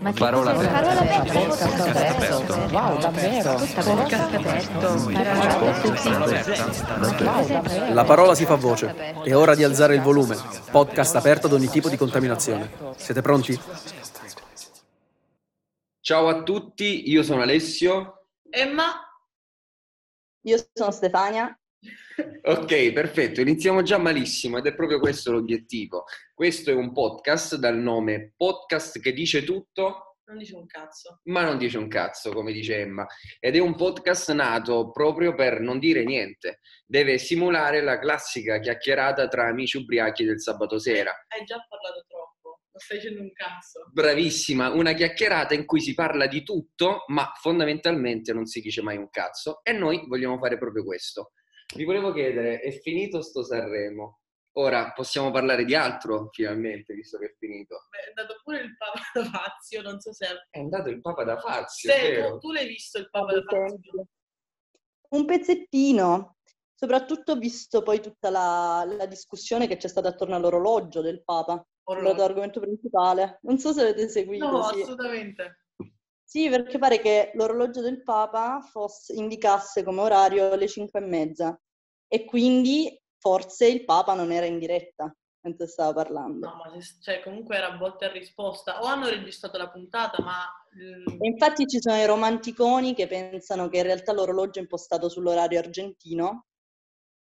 Ma parola aperta. Parola. Wow, davvero? Aperto. Wow, davvero? La parola si fa voce. È ora di alzare il volume. Podcast aperto ad ogni tipo di contaminazione. Siete pronti? Ciao a tutti, io sono Alessio. Emma, Io sono Stefania. Ok, perfetto, iniziamo già malissimo ed è proprio questo l'obiettivo. Questo è un podcast dal nome Podcast che dice tutto, non dice un cazzo. ma non dice un cazzo, come dice Emma. Ed è un podcast nato proprio per non dire niente. Deve simulare la classica chiacchierata tra amici ubriachi del sabato sera. Hai già parlato troppo, non stai dicendo un cazzo. Bravissima, una chiacchierata in cui si parla di tutto, ma fondamentalmente non si dice mai un cazzo. E noi vogliamo fare proprio questo. Vi volevo chiedere, è finito sto Sanremo? Ora possiamo parlare di altro, finalmente, visto che è finito. Beh, è andato pure il Papa da Fazio, non so se... È andato il Papa da Fazio, vero? tu, tu l'hai visto il Papa da Fazio? Un pezzettino, soprattutto visto poi tutta la, la discussione che c'è stata attorno all'orologio del Papa, Orologio. l'argomento principale. Non so se avete seguito. No, sì. assolutamente. Sì, perché pare che l'orologio del Papa fosse- indicasse come orario le 5 e mezza e quindi forse il Papa non era in diretta mentre stava parlando. No, ma cioè, comunque era botta e risposta. O hanno registrato la puntata, ma... mm, E infatti ci sono i romanticoni che pensano che in realtà l'orologio è impostato sull'orario argentino,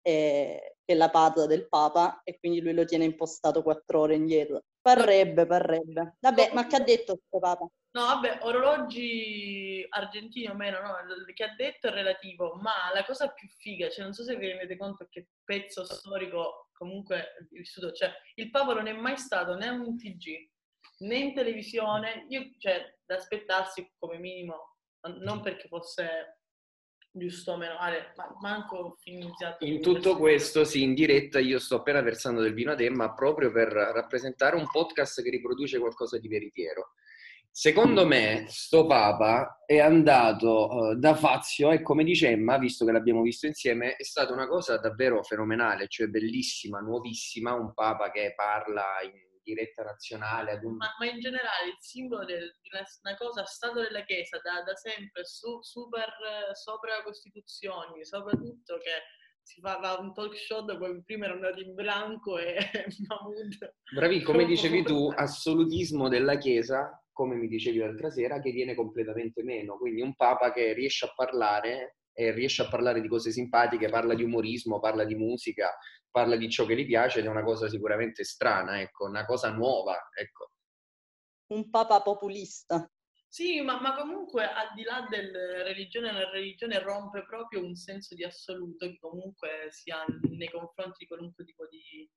eh, che è la pata del Papa, e quindi lui lo tiene impostato quattro ore indietro. Parrebbe, parrebbe. Vabbè, ma che ha detto questo Papa? No, vabbè, orologi argentini o meno, no, che ha detto è relativo, ma la cosa più figa, cioè non so se vi rendete conto che pezzo storico comunque vissuto, cioè il Papa non è mai stato né un TG né in televisione, io, cioè da aspettarsi come minimo, non perché fosse giusto o meno, Ale, ma manco finizzato. In tutto questo, sì, in diretta io sto appena versando del vino ad Emma proprio per rappresentare un podcast che riproduce qualcosa di veritiero. Secondo me, sto Papa è andato eh, da Fazio e come dice Emma, visto che l'abbiamo visto insieme, è stata una cosa davvero fenomenale, cioè bellissima, nuovissima, un Papa che parla in diretta nazionale ad un... Ma, ma in generale il simbolo del- di una, una cosa, stato della Chiesa, da, da sempre, su- super sopra Costituzioni, soprattutto che si fa un talk show dove prima erano andati in bianco e Mahmood. Bravi, come dicevi tu, assolutismo della Chiesa, come mi dicevi l'altra sera, che viene completamente meno. Quindi un Papa che riesce a parlare e riesce a parlare di cose simpatiche, parla di umorismo, parla di musica, parla di ciò che gli piace ed è una cosa sicuramente strana, ecco, una cosa nuova, ecco. Un Papa populista. Sì, ma, ma comunque al di là del religione, la religione rompe proprio un senso di assoluto che comunque si ha nei confronti di qualunque tipo di,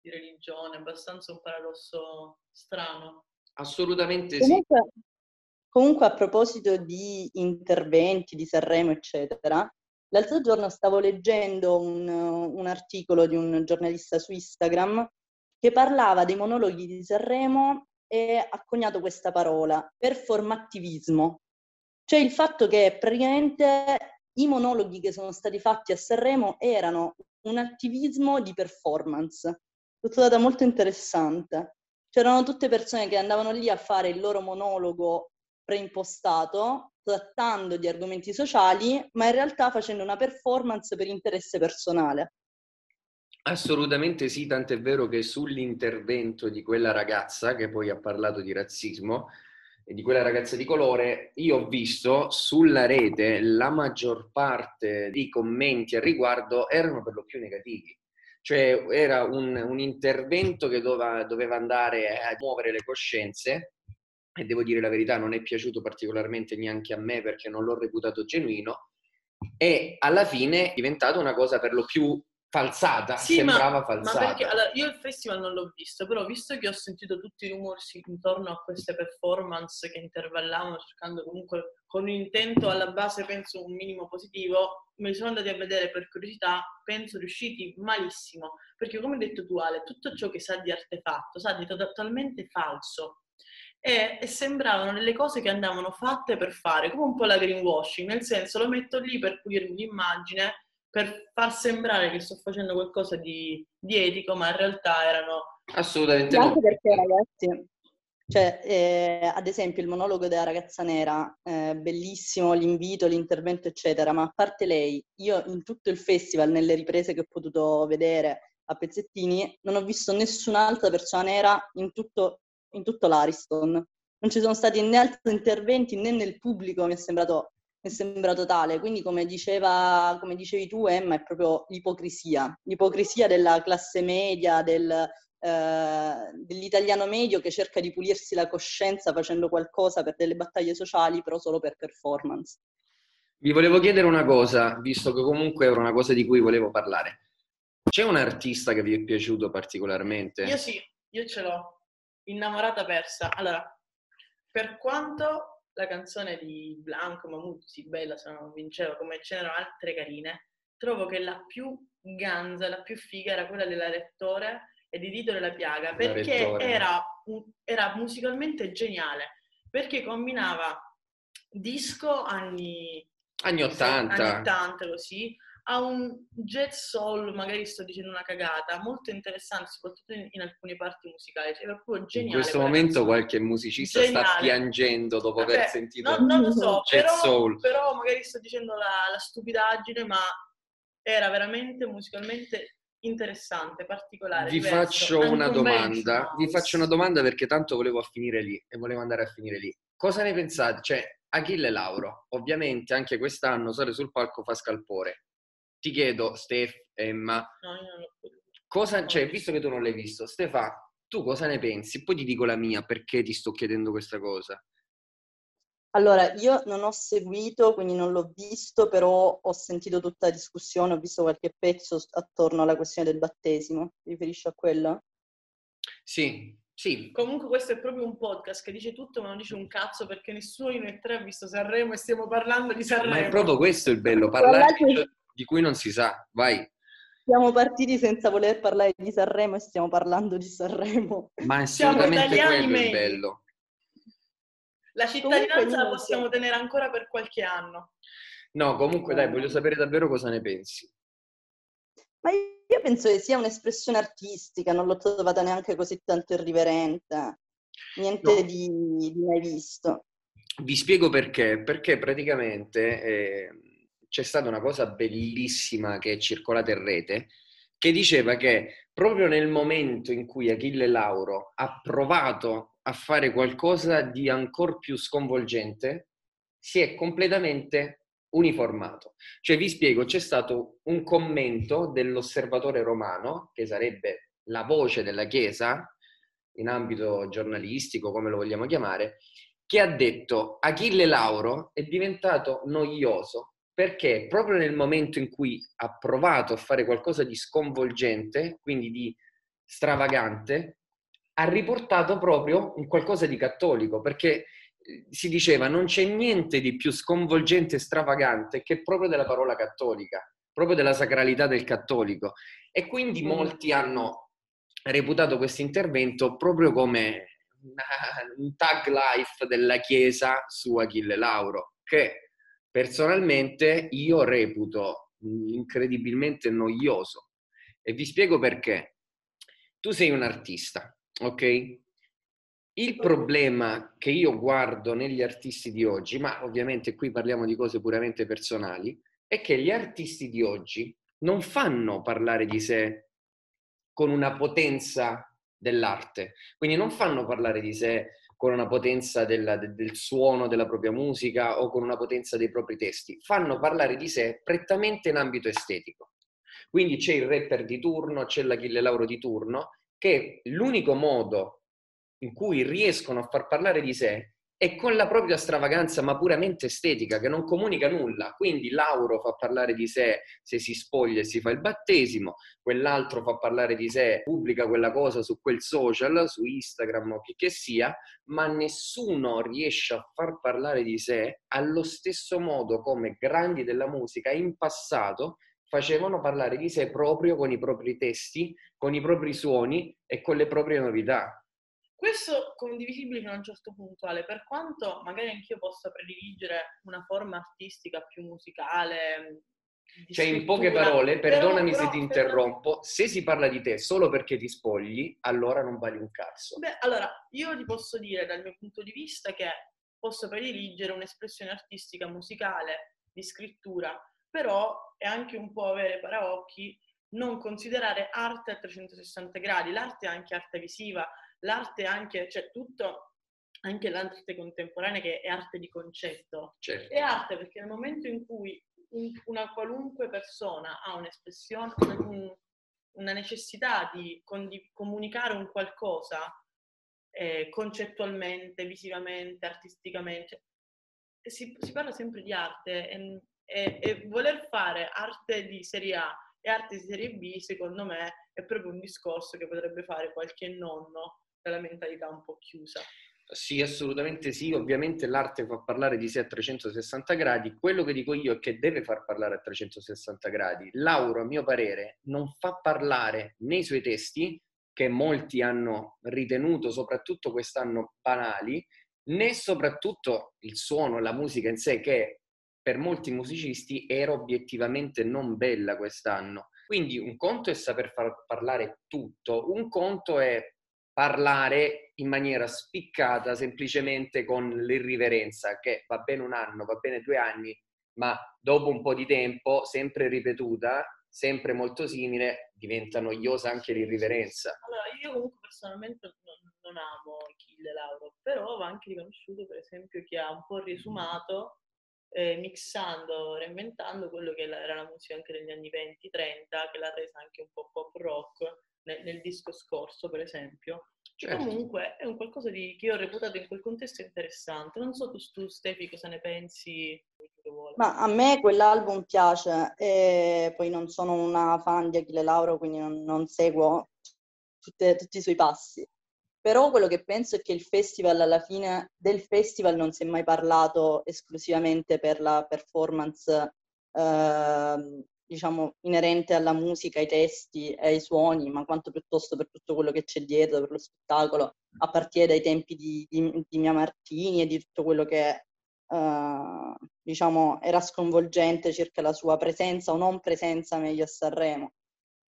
di religione, abbastanza un paradosso strano. Assolutamente sì. Comunque, a proposito di interventi, di Sanremo, eccetera, l'altro giorno stavo leggendo un, un articolo di un giornalista su Instagram che parlava dei monologhi di Sanremo e ha coniato questa parola, performattivismo. Cioè il fatto che praticamente i monologhi che sono stati fatti a Sanremo erano un attivismo di performance. L'ho trovata molto interessante. C'erano tutte persone che andavano lì a fare il loro monologo preimpostato, trattando di argomenti sociali, ma in realtà facendo una performance per interesse personale. Assolutamente sì, tant'è vero che sull'intervento di quella ragazza che poi ha parlato di razzismo e di quella ragazza di colore, io ho visto sulla rete la maggior parte dei commenti al riguardo erano per lo più negativi. Cioè era un, un intervento che doveva, doveva andare a muovere le coscienze e devo dire la verità, non è piaciuto particolarmente neanche a me perché non l'ho reputato genuino e alla fine è diventata una cosa per lo più falsata, Sì, sembrava ma, falsata. Ma perché allora, io il festival non l'ho visto, però visto che ho sentito tutti i rumori sì, intorno a queste performance che intervallavano cercando comunque con un intento alla base penso un minimo positivo, me li sono andati a vedere per curiosità, penso riusciti malissimo, perché come hai detto tu Ale, tutto ciò che sa di artefatto sa di totalmente falso. E, e sembravano delle cose che andavano fatte per fare, come un po' la greenwashing, nel senso lo metto lì per pulirmi l'immagine, per far sembrare che sto facendo qualcosa di, di etico, ma in realtà erano Assolutamente Anche perché, ragazzi, Cioè, eh, ad esempio, il monologo della ragazza nera, eh, bellissimo l'invito, l'intervento, eccetera, ma a parte lei, io in tutto il festival, nelle riprese che ho potuto vedere a pezzettini, non ho visto nessun'altra persona nera in tutto, in tutto l'Ariston. Non ci sono stati né altri interventi né nel pubblico, mi è sembrato, mi è sembrato tale. Quindi, come, diceva, come dicevi tu, Emma, è proprio l'ipocrisia, l'ipocrisia della classe media, del, eh, dell'italiano medio che cerca di pulirsi la coscienza facendo qualcosa per delle battaglie sociali, però solo per performance. Vi volevo chiedere una cosa, visto che comunque era una cosa di cui volevo parlare. C'è un artista che vi è piaciuto particolarmente? Io sì, io ce l'ho. Innamorata persa. Allora, per quanto la canzone di Blanco, Mamuzzi, bella se non vinceva, come ce n'erano altre carine, trovo che la più ganza, la più figa era quella della Lettore e di Tito della Piaga, perché era, era, musicalmente geniale, perché combinava disco anni, anni 80. anni 80 così, a un jazz soul, magari sto dicendo una cagata, molto interessante, soprattutto in, in alcune parti musicali. Cioè, proprio geniale. In questo momento qualche musicista geniale. sta piangendo dopo Vabbè, aver sentito no, non lo so, però, però, magari sto dicendo la, la stupidaggine, ma era veramente musicalmente interessante, particolare. Vi diverso. faccio una domanda, vi faccio una domanda perché tanto volevo finire lì e volevo andare a finire lì. Cosa ne pensate? Cioè, Achille Lauro, ovviamente anche quest'anno sale sul palco fa scalpore. Ti chiedo, Steph, Emma, no, cosa, cioè, visto che tu non l'hai visto, Stefa, tu cosa ne pensi? Poi ti dico la mia, perché ti sto chiedendo questa cosa. Allora, io non ho seguito, quindi non l'ho visto, però ho sentito tutta la discussione, ho visto qualche pezzo attorno alla questione del battesimo. Ti riferisci a quello? Sì, sì. Comunque questo è proprio un podcast che dice tutto ma non dice un cazzo perché nessuno di noi tre ha visto Sanremo e stiamo parlando di Sanremo. Ma è proprio questo il bello, parlare di, di cui non si sa. Vai. Siamo partiti senza voler parlare di Sanremo e stiamo parlando di Sanremo. Ma è assolutamente quello il bello. La cittadinanza la possiamo tenere ancora per qualche anno. No, comunque dai, voglio sapere davvero cosa ne pensi. Ma io penso che sia un'espressione artistica, non l'ho trovata neanche così tanto irriverente. Niente no. di, di, mai visto. Vi spiego perché. Perché praticamente eh, c'è stata una cosa bellissima che è circolata in rete, che diceva che proprio nel momento in cui Achille Lauro ha provato a fare qualcosa di ancora più sconvolgente, si è completamente uniformato. Cioè, vi spiego, c'è stato un commento dell'osservatore romano, che sarebbe la voce della Chiesa, in ambito giornalistico, come lo vogliamo chiamare, che ha detto Achille Lauro è diventato noioso perché proprio nel momento in cui ha provato a fare qualcosa di sconvolgente, quindi di stravagante, ha riportato proprio un qualcosa di cattolico, perché eh, si diceva non c'è niente di più sconvolgente e stravagante che proprio della parola cattolica, proprio della sacralità del cattolico. E quindi mm. molti hanno reputato questo intervento proprio come un tag life della Chiesa su Achille Lauro, che personalmente io reputo incredibilmente noioso. E vi spiego perché. Tu sei un artista, ok? Il problema che io guardo negli artisti di oggi, ma ovviamente qui parliamo di cose puramente personali, è che gli artisti di oggi non fanno parlare di sé con una potenza dell'arte, quindi non fanno parlare di sé con una potenza della, del suono della propria musica o con una potenza dei propri testi, fanno parlare di sé prettamente in ambito estetico. Quindi c'è il rapper di turno, c'è l'Achille Lauro di turno che l'unico modo in cui riescono a far parlare di sé è con la propria stravaganza, ma puramente estetica, che non comunica nulla. Quindi Lauro fa parlare di sé se si spoglia e si fa il battesimo, quell'altro fa parlare di sé, pubblica quella cosa su quel social, su Instagram o che che sia, ma nessuno riesce a far parlare di sé allo stesso modo come grandi della musica in passato facevano parlare di sé proprio con i propri testi, con i propri suoni e con le proprie novità. Questo condivisibile fino a un certo punto, Ale, per quanto magari anch'io possa prediligere una forma artistica più musicale, di Cioè, in poche parole, però- perdonami però- se ti interrompo, se si parla di te solo perché ti spogli, allora non vali un cazzo. Beh, allora, io ti posso dire dal mio punto di vista che posso prediligere un'espressione artistica musicale, di scrittura, però è anche un po' avere paraocchi non considerare arte a 360 gradi. L'arte è anche arte visiva, l'arte è anche, cioè tutto, anche l'arte contemporanea che è arte di concetto. Certo. È arte perché nel momento in cui un- una qualunque persona ha un'espressione, un- una necessità di condi- comunicare un qualcosa eh, concettualmente, visivamente, artisticamente, si, si parla sempre di arte e, e- e voler fare arte di serie A e arte di serie B, secondo me, è proprio un discorso che potrebbe fare qualche nonno dalla mentalità un po' chiusa. Sì, assolutamente sì. Ovviamente l'arte fa parlare di sé a 360 gradi. Quello che dico io è che deve far parlare a 360 gradi. Lauro, a mio parere, non fa parlare nei suoi testi, che molti hanno ritenuto, soprattutto quest'anno, banali, né soprattutto il suono, la musica in sé, che per molti musicisti era obiettivamente non bella quest'anno. Quindi un conto è saper far parlare tutto, un conto è parlare in maniera spiccata semplicemente con l'irriverenza, che va bene un anno, va bene due anni, ma dopo un po' di tempo, sempre ripetuta, sempre molto simile, diventa noiosa anche l'irriverenza. Allora, io comunque personalmente non, non amo Achille Lauro, però va anche riconosciuto per esempio che ha un po' riesumato, eh, mixando, reinventando quello che era la musica anche degli anni 20-30, che l'ha resa anche un po' pop rock nel, nel disco scorso, per esempio. Certo. Comunque è un qualcosa di, che io ho reputato in quel contesto interessante. Non so tu, tu Stefi, cosa ne pensi? Ma a me quell'album piace e poi non sono una fan di Achille Lauro, quindi non, non seguo tutte- tutti i suoi passi. Però quello che penso è che il festival, alla fine del festival non si è mai parlato esclusivamente per la performance, ehm, diciamo, inerente alla musica, ai testi e ai suoni, ma quanto piuttosto per tutto quello che c'è dietro, per lo spettacolo, a partire dai tempi di, di, di Mia Martini e di tutto quello che eh, diciamo, era sconvolgente circa la sua presenza o non presenza meglio a Sanremo.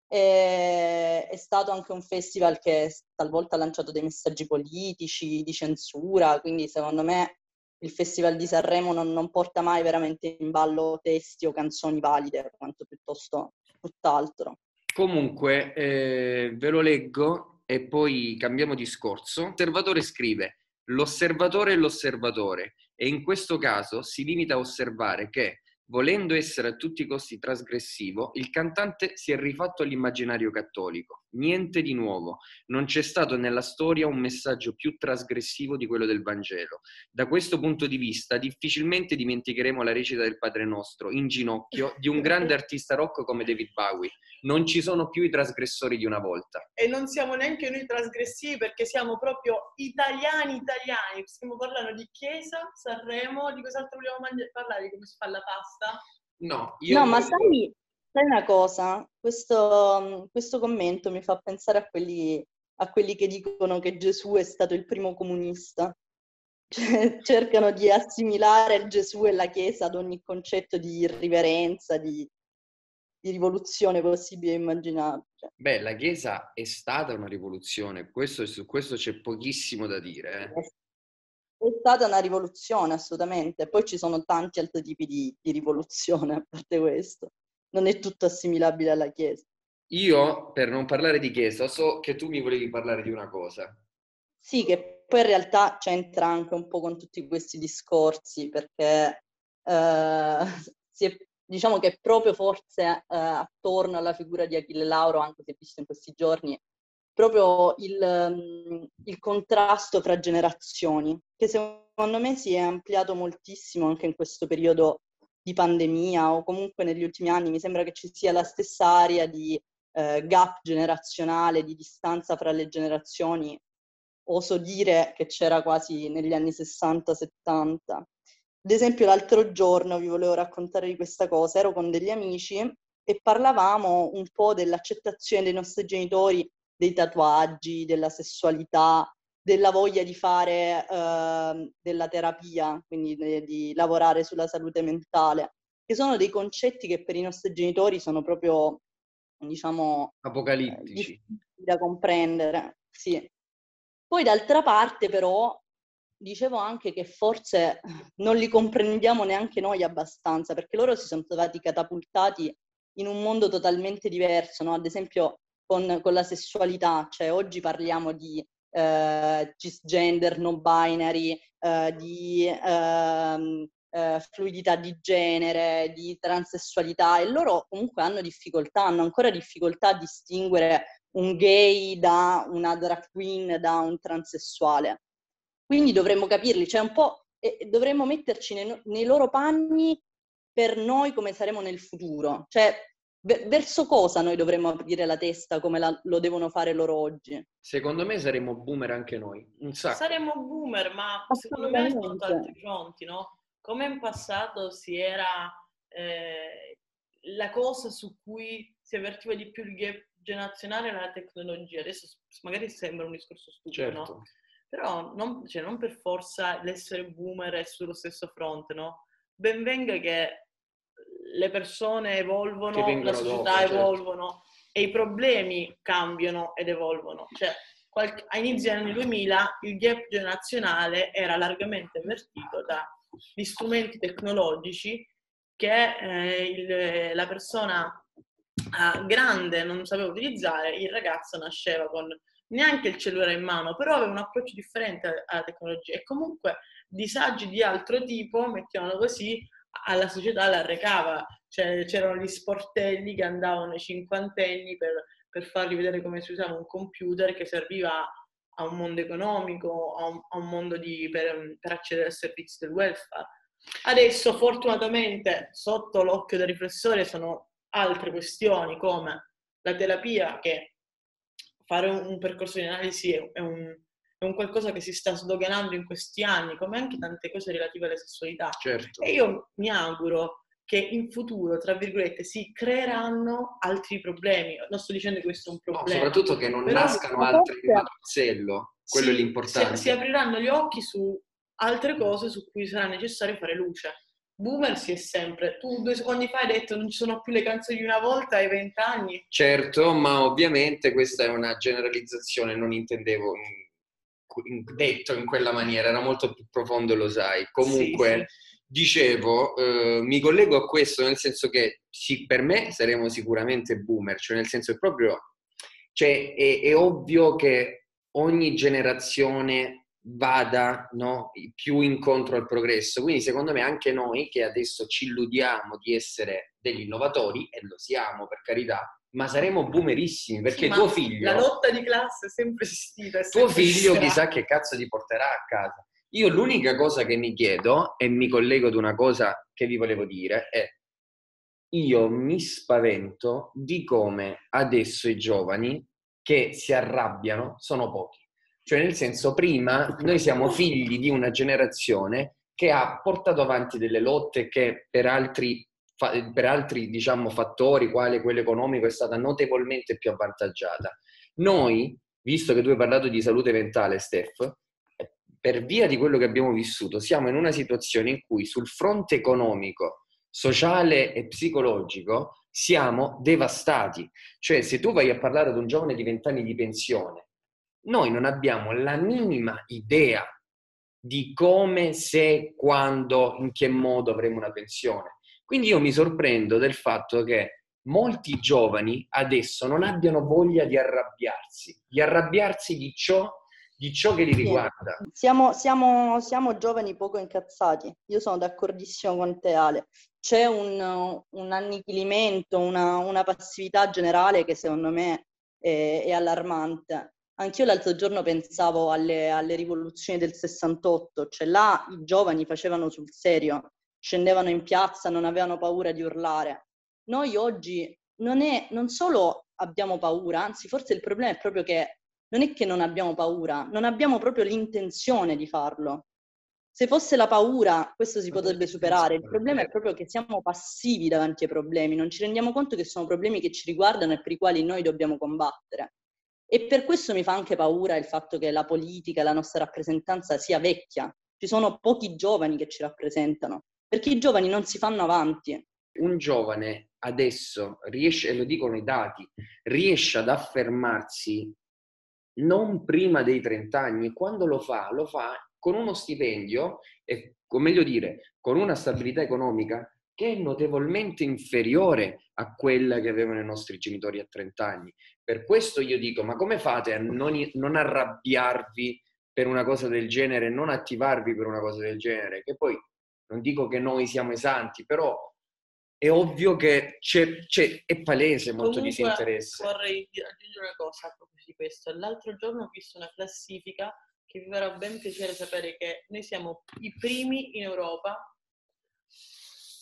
E- è stato anche un festival che talvolta ha lanciato dei messaggi politici, di censura, quindi secondo me il Festival di Sanremo non, non porta mai veramente in ballo testi o canzoni valide, quanto piuttosto tutt'altro. Comunque, eh, ve lo leggo e poi cambiamo discorso. L'osservatore scrive, l'osservatore è l'osservatore e in questo caso si limita a osservare che, volendo essere a tutti i costi trasgressivo, il cantante si è rifatto all'immaginario cattolico. Niente di nuovo, non c'è stato nella storia un messaggio più trasgressivo di quello del Vangelo. Da questo punto di vista, difficilmente dimenticheremo la recita del Padre Nostro in ginocchio di un grande artista rock come David Bowie. Non ci sono più i trasgressori di una volta. E non siamo neanche noi trasgressivi perché siamo proprio italiani italiani. Stiamo parlando di Chiesa, Sanremo, di cos'altro vogliamo mangi- parlare? Di come si fa la pasta? No, io No, ma sai, sai una cosa? Questo, questo commento mi fa pensare a quelli, a quelli che dicono che Gesù è stato il primo comunista. Cioè, cercano di assimilare Gesù e la Chiesa ad ogni concetto di irriverenza, di, di rivoluzione possibile e immaginabile. Beh, la Chiesa è stata una rivoluzione, questo, su questo c'è pochissimo da dire. eh. È stata una rivoluzione, assolutamente. Poi ci sono tanti altri tipi di, di rivoluzione, a parte questo. Non è tutto assimilabile alla Chiesa. Io, per non parlare di Chiesa, so che tu mi volevi parlare di una cosa. Sì, che poi in realtà c'entra anche un po' con tutti questi discorsi, perché eh, si è- diciamo che proprio forse eh, attorno alla figura di Achille Lauro, anche se visto in questi giorni, proprio il, mm, il contrasto fra generazioni, che secondo me si è ampliato moltissimo anche in questo periodo di pandemia o comunque negli ultimi anni. Mi sembra che ci sia la stessa area di eh, gap generazionale, di distanza fra le generazioni oso dire che c'era quasi negli anni 60-70. Ad esempio, l'altro giorno vi volevo raccontare di questa cosa, ero con degli amici e parlavamo un po' dell'accettazione dei nostri genitori dei tatuaggi, della sessualità, della voglia di fare eh, della terapia, quindi di, di lavorare sulla salute mentale. che sono dei concetti che per i nostri genitori sono proprio, diciamo, apocalittici da comprendere. Sì. Poi d'altra parte però dicevo anche che forse non li comprendiamo neanche noi abbastanza, perché loro si sono trovati catapultati in un mondo totalmente diverso, no? ad esempio con, con, la sessualità, cioè oggi parliamo di eh, cisgender, non binary, eh, di eh, fluidità di genere, di transessualità e loro comunque hanno difficoltà, hanno ancora difficoltà a distinguere un gay da una drag queen, da un transessuale. Quindi dovremmo capirli, cioè un po' eh, dovremmo metterci nei, nei, loro panni per noi come saremo nel futuro. Cioè, ver- verso cosa noi dovremmo aprire la testa come la, lo devono fare loro oggi? Secondo me saremmo boomer anche noi, un sacco. Saremmo boomer, ma secondo me sotto altri fronti, no? Come in passato si era eh, la cosa su cui si avvertiva di più il gap generazionale era la tecnologia. Adesso magari sembra un discorso stupido, certo. no? Però non, cioè, non, per forza l'essere boomer è sullo stesso fronte, no? Ben venga che le persone evolvono, la società dopo, certo. evolvono certo. e i problemi cambiano ed evolvono. Cioè, qualche, a inizi degli anni 2000 il gap generazionale era largamente avvertito dagli strumenti tecnologici che eh, il, la persona eh, grande non sapeva utilizzare, il ragazzo nasceva con neanche il cellulare in mano, però aveva un approccio differente alla tecnologia e comunque disagi di altro tipo, mettiamolo così, alla società la recava. Cioè, c'erano gli sportelli che andavano ai cinquantenni per, per fargli vedere come si usava un computer che serviva a un mondo economico, a un, a un mondo di, per, per accedere ai servizi del welfare. Adesso, fortunatamente, sotto l'occhio del riflessore sono altre questioni come la terapia che fare un, un percorso di analisi è, è, un, è, un, qualcosa che si sta sdoganando in questi anni, come anche tante cose relative alla sessualità. Certo. E io mi auguro che in futuro, tra virgolette, si creeranno altri problemi. Non sto dicendo che questo è un problema. No, soprattutto che non Però nascano altri in Patruzzello, quello sì, è l'importante. Si, si apriranno gli occhi su altre cose su cui sarà necessario fare luce. Boomer si è sempre. Tu due secondi fa hai detto non ci sono più le canzoni di una volta ai vent'anni. Certo, ma ovviamente questa è una generalizzazione, non intendevo in, detto in quella maniera, era molto più profondo, lo sai. Comunque, sì, sì. dicevo, eh, mi collego a questo nel senso che sì, per me saremo sicuramente boomer, cioè nel senso proprio, cioè, è, è ovvio che ogni generazione vada no, più incontro al progresso. Quindi secondo me anche noi che adesso ci illudiamo di essere degli innovatori, e lo siamo per carità, ma saremo boomerissimi perché sì, tuo figlio... La lotta di classe è sempre esistita. È tuo figlio chissà che cazzo ti porterà a casa. Io l'unica cosa che mi chiedo, e mi collego ad una cosa che vi volevo dire, è io mi spavento di come adesso i giovani che si arrabbiano sono pochi. Cioè, nel senso, prima noi siamo figli di una generazione che ha portato avanti delle lotte che per altri, per altri diciamo, fattori, quale quello economico, è stata notevolmente più avvantaggiata. Noi, visto che tu hai parlato di salute mentale, Steph, per via di quello che abbiamo vissuto, siamo in una situazione in cui sul fronte economico, sociale e psicologico siamo devastati. Cioè, se tu vai a parlare ad un giovane di 20 anni di pensione noi non abbiamo la minima idea di come, se, quando, in che modo avremo una pensione. Quindi io mi sorprendo del fatto che molti giovani adesso non abbiano voglia di arrabbiarsi, di arrabbiarsi di ciò, di ciò che li riguarda. Siamo, siamo, siamo, giovani poco incazzati, io sono d'accordissimo con te Ale. C'è un, un annichilimento, una, una, passività generale che secondo me è, è allarmante. Anch'io l'altro giorno pensavo alle, alle, rivoluzioni del 68, cioè là i giovani facevano sul serio, scendevano in piazza, non avevano paura di urlare. Noi oggi non, è, non solo abbiamo paura, anzi forse il problema è proprio che non è che non abbiamo paura, non abbiamo proprio l'intenzione di farlo. Se fosse la paura, questo si potrebbe superare. Il problema è proprio che siamo passivi davanti ai problemi, non ci rendiamo conto che sono problemi che ci riguardano e per i quali noi dobbiamo combattere. E per questo mi fa anche paura il fatto che la politica, la nostra rappresentanza sia vecchia. Ci sono pochi giovani che ci rappresentano, perché i giovani non si fanno avanti. Un giovane adesso riesce, e lo dicono i dati, riesce ad affermarsi non prima dei 30 anni quando lo fa, lo fa con uno stipendio e, o meglio dire, con una stabilità economica che è notevolmente inferiore a quella che avevano i nostri genitori a 30 anni. Per questo io dico, ma come fate a non, non arrabbiarvi per una cosa del genere, non attivarvi per una cosa del genere? Che poi non dico che noi siamo esanti, però è ovvio che c'è, c'è, è palese molto Comunque, disinteresse. Vorrei aggiungere una cosa a proposito di questo. L'altro giorno ho visto una classifica che vi farà ben piacere sapere che noi siamo i primi in Europa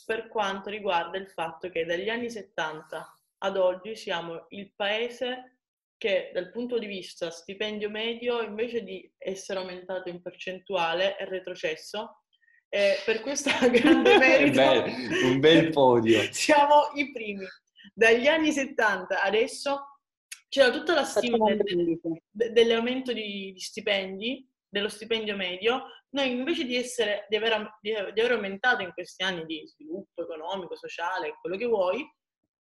per quanto riguarda il fatto che dagli anni 70 ad oggi siamo il paese che dal punto di vista stipendio medio invece di essere aumentato in percentuale è retrocesso e per questo grande merito Beh, un bel podio. siamo i primi. Dagli anni 70 adesso c'era tutta la stima del- dell'aumento di, di stipendi, dello stipendio medio, noi invece di, essere, di, aver, di, di aver aumentato in questi anni di sviluppo economico, sociale, quello che vuoi,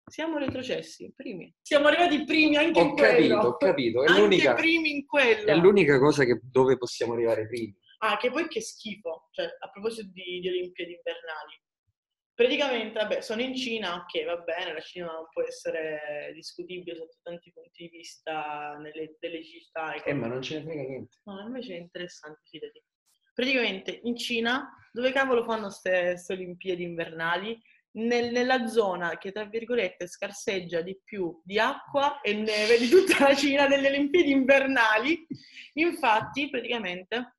siamo retrocessi, primi. Siamo arrivati primi anche Ho in quello. capito, ho capito. È Anche l'unica, primi in quello. è l'unica cosa che, dove possiamo arrivare primi. Ah, che poi che schifo, cioè a proposito di, di Olimpiadi invernali. Praticamente, vabbè, sono in Cina, ok, va bene, la Cina può essere discutibile sotto tanti punti di vista nelle, delle città. Eh, ma non ce ne frega niente. No, invece è interessante, fidati. Praticamente in Cina, dove cavolo fanno queste Olimpiadi invernali? Nel- nella zona che, tra virgolette, scarseggia di più di acqua e neve di tutta la Cina delle Olimpiadi invernali. Infatti, praticamente,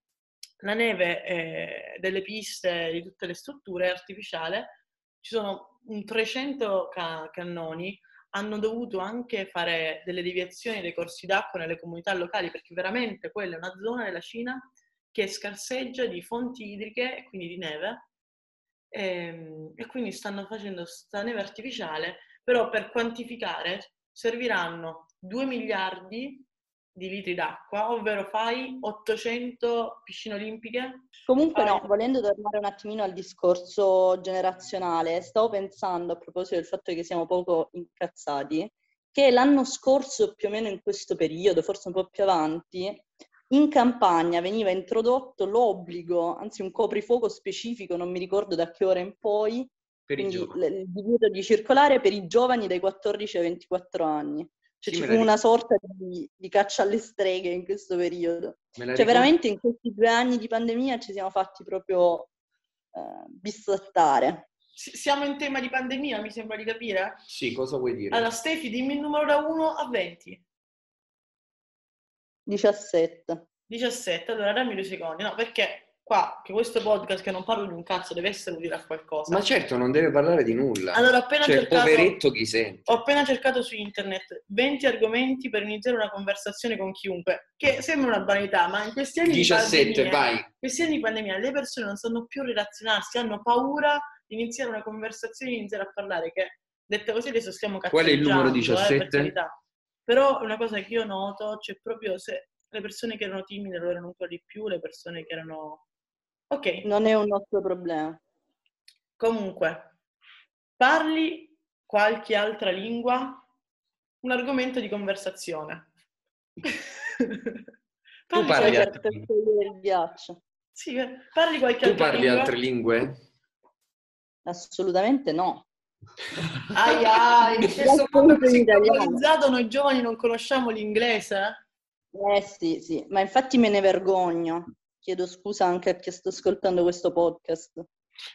la neve eh, delle piste, di tutte le strutture artificiale. Ci sono un 300 ca- cannoni hanno dovuto anche fare delle deviazioni dei corsi d'acqua nelle comunità locali perché veramente quella è una zona della Cina che scarseggia di fonti idriche e quindi di neve Ehm, e, quindi stanno facendo questa neve artificiale, però per quantificare serviranno 2 miliardi di litri d'acqua, ovvero fai 800 piscine olimpiche. Comunque Fai- no, volendo tornare un attimino al discorso generazionale, stavo pensando a proposito del fatto che siamo poco incazzati, che l'anno scorso, più o meno in questo periodo, forse un po' più avanti, in campagna veniva introdotto l'obbligo, anzi un coprifuoco specifico, non mi ricordo da che ora in poi, Per i quindi il divieto di circolare per i giovani dai 14 ai 24 anni. Cioè Sì, ci fu una sorta di, di caccia alle streghe in questo periodo. Cioè, ricordo- veramente in questi due anni di pandemia ci siamo fatti proprio eh, bistrattare. S- Siamo in tema di pandemia, mi sembra di capire. Sì, cosa vuoi dire? Allora, Stefi, dimmi il numero da 1 a 20. 17. 17, allora dammi due secondi, no, perché qua, che questo podcast che non parlo di un cazzo deve essere utile a qualcosa. Ma certo, non deve parlare di nulla. Allora, ho appena cioè, cercato... poveretto chi sente. Ho appena cercato su internet 20 argomenti per iniziare una conversazione con chiunque, che sembra una banalità, ma in questi anni 17, di pandemia, vai. in questi anni di pandemia le persone non sanno più relazionarsi, hanno paura di iniziare una conversazione, di iniziare a parlare, che detta così adesso stiamo Qual è il numero cazzeggiando, eh, per 17? carità. Però una cosa che io noto, c'è proprio se le persone che erano timide lo erano ancora di più, le persone che erano... Ok, Non è un nostro problema. Comunque, parli qualche altra lingua? Un argomento di conversazione. Tu parli altre per lingue? togliere il ghiaccio. Sì, parli qualche Tu altra parli lingua? altre lingue? Assolutamente no. Ai ai, in questo mondo così globalizzato noi giovani non conosciamo l'inglese? Eh sì, sì, ma infatti me ne vergogno. Chiedo scusa anche a chi sta ascoltando questo podcast.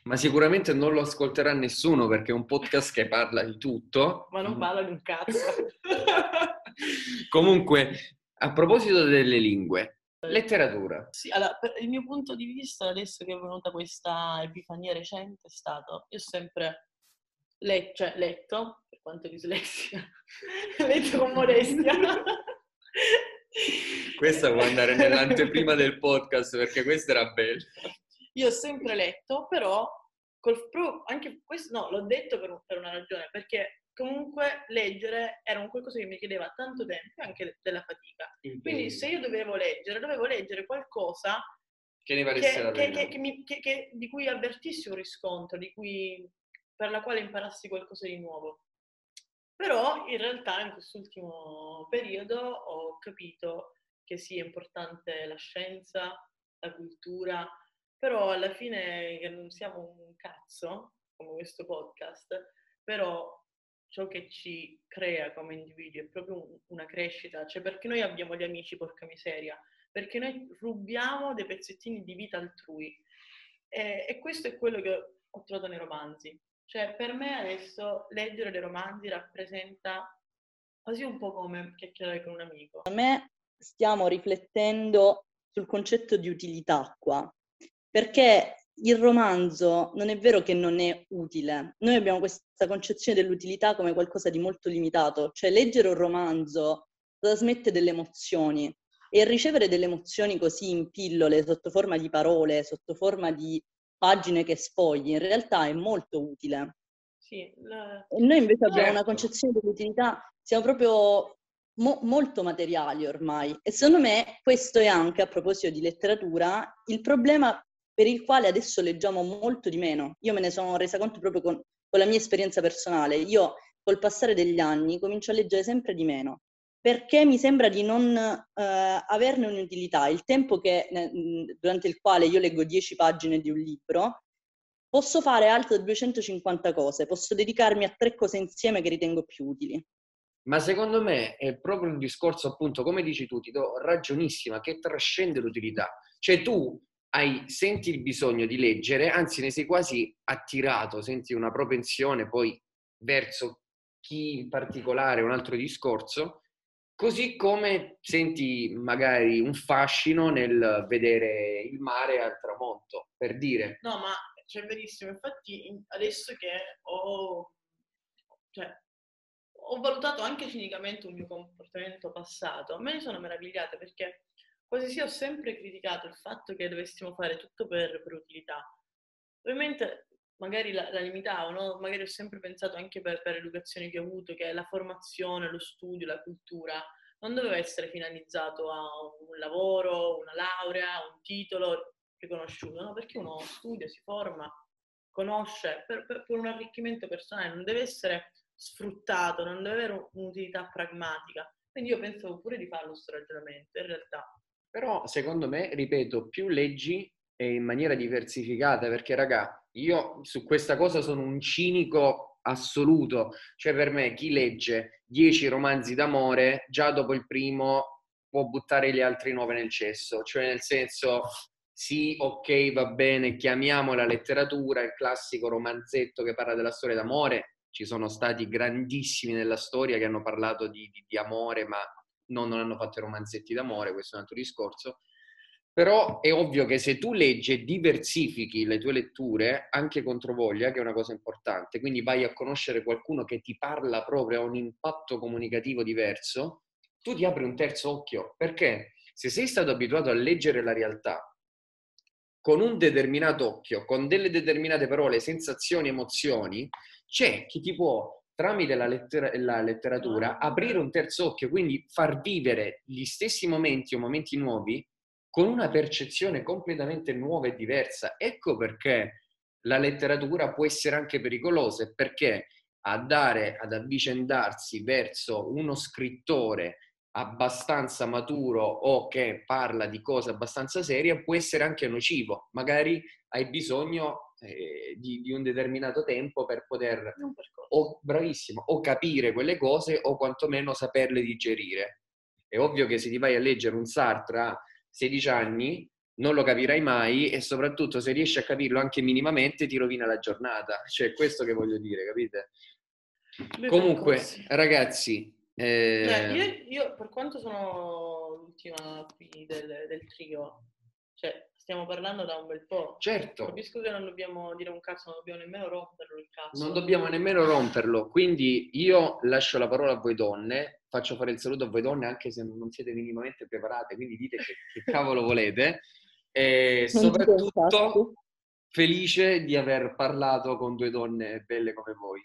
Ma sicuramente non lo ascolterà nessuno perché è un podcast che parla di tutto. Ma non parla di un cazzo. Comunque, a proposito delle lingue, letteratura. Sì, allora, per il mio punto di vista, adesso che è venuta questa epifania recente, è stato, io ho sempre le- cioè, letto, per quanto dislessia, letto con modestia. Questa può andare nell'anteprima del podcast perché questa era bella. Io ho sempre letto, però col, anche questo, no, l'ho detto per, per una ragione, perché comunque leggere era un qualcosa che mi chiedeva tanto tempo e anche della fatica. Quindi se io dovevo leggere, dovevo leggere qualcosa Che ne valesse che, la pena. che- che mi- che- che- di cui avvertissi un riscontro, di cui per la quale imparassi qualcosa di nuovo. Però in realtà in quest'ultimo periodo ho capito che sì, è importante la scienza, la cultura, però alla fine che non siamo un cazzo, come questo podcast, però ciò che ci crea come individui è proprio una crescita, cioè perché noi abbiamo gli amici, porca miseria, perché noi rubiamo dei pezzettini di vita altrui. E, e questo è quello che ho trovato nei romanzi. Cioè, per me adesso leggere dei romanzi rappresenta quasi un po' come chiacchierare con un amico. A me stiamo riflettendo sul concetto di utilità qua, perché il romanzo non è vero che non è utile, noi abbiamo questa concezione dell'utilità come qualcosa di molto limitato, cioè leggere un romanzo trasmette delle emozioni e ricevere delle emozioni così in pillole, sotto forma di parole, sotto forma di pagine che sfogli, in realtà è molto utile. Sì, la... Noi invece abbiamo Certo. una concezione dell'utilità, siamo proprio mo- molto materiali ormai. E secondo me questo è anche, a proposito di letteratura, il problema per il quale adesso leggiamo molto di meno. Io me ne sono resa conto proprio con, con la mia esperienza personale. Io col passare degli anni comincio a leggere sempre di meno perché mi sembra di non eh, averne un'utilità. Il tempo che, durante il quale io leggo 10 pagine di un libro, posso fare altre 250 cose, posso dedicarmi a tre cose insieme che ritengo più utili. Ma secondo me è proprio un discorso, appunto, come dici tu, ti do ragionissima, che trascende l'utilità. Cioè tu hai, senti il bisogno di leggere, anzi ne sei quasi attirato, senti una propensione poi verso chi in particolare, un altro discorso, così come senti magari un fascino nel vedere il mare al tramonto, per dire. No, ma c'è verissimo. Infatti, in- adesso che ho, cioè, ho valutato anche cinicamente un mio comportamento passato, me ne sono meravigliata perché quasi sì ho sempre criticato il fatto che dovessimo fare tutto per, per utilità. Ovviamente magari la, la limitavo, no? magari ho sempre pensato anche per, per l'educazione che ho avuto che la formazione, lo studio, la cultura non doveva essere finalizzato a un lavoro, una laurea, un titolo riconosciuto, no? perché uno studia, si forma, conosce per, per- per un arricchimento personale, non deve essere sfruttato, non deve avere un'utilità pragmatica. Quindi io pensavo pure di farlo questo ragionamento, in realtà. Però secondo me, ripeto, più leggi e in maniera diversificata, perché raga, io su questa cosa sono un cinico assoluto, cioè per me chi legge 10 romanzi d'amore, già dopo il primo può buttare gli altri 9 nel cesso, cioè nel senso sì, ok, va bene, chiamiamola letteratura, il classico romanzetto che parla della storia d'amore, ci sono stati grandissimi nella storia che hanno parlato di, di- di amore, ma non, non hanno fatto i romanzetti d'amore, questo è un altro discorso. Però è ovvio che se tu leggi e diversifichi le tue letture, anche contro voglia, che è una cosa importante, quindi vai a conoscere qualcuno che ti parla proprio, ha un impatto comunicativo diverso, tu ti apri un terzo occhio, perché? Se sei stato abituato a leggere la realtà con un determinato occhio, con delle determinate parole, sensazioni, emozioni, c'è chi ti può, tramite la, lettera- la letteratura, aprire un terzo occhio, quindi far vivere gli stessi momenti o momenti nuovi con una percezione completamente nuova e diversa. Ecco perché la letteratura può essere anche pericolosa, perché andare ad avvicendarsi verso uno scrittore abbastanza maturo o che parla di cose abbastanza serie può essere anche nocivo. Magari hai bisogno eh, di, di un determinato tempo per poter, o, bravissimo, o capire quelle cose o quantomeno saperle digerire. È ovvio che se ti vai a leggere un Sartre a 16 anni non lo capirai mai e soprattutto se riesci a capirlo anche minimamente ti rovina la giornata. Cioè, è questo che voglio dire, capite? Due Comunque, ragazzi, eh, Cioè, io, io, per quanto sono l'ultima qui del, del trio, cioè, stiamo parlando da un bel po'. certo, Capisco che non dobbiamo dire un cazzo, non dobbiamo nemmeno romperlo il cazzo. non dobbiamo nemmeno romperlo. Quindi io lascio la parola a voi donne, faccio fare il saluto a voi donne anche se non siete minimamente preparate, quindi dite che, che cavolo volete. E soprattutto felice di aver parlato con due donne belle come voi.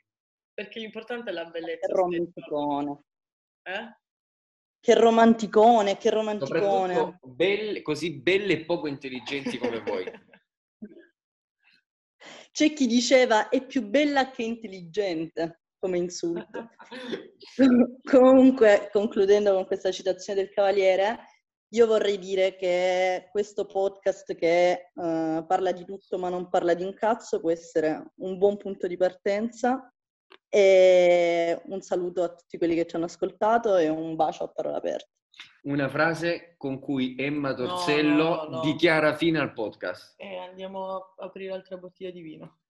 Perché l'importante è la bellezza. Che romanticone. Eh? Che romanticone, che romanticone. Belle, così belle e poco intelligenti come voi. C'è chi diceva è più bella che intelligente come insulto. Comunque, concludendo con questa citazione del Cavaliere, io vorrei dire che questo podcast che uh, parla di tutto ma non parla di un cazzo può essere un buon punto di partenza e un saluto a tutti quelli che ci hanno ascoltato e un bacio a parola aperta. Una frase con cui Emma Torzello No, no, no. dichiara fine al podcast. E andiamo a aprire altre bottiglie di vino.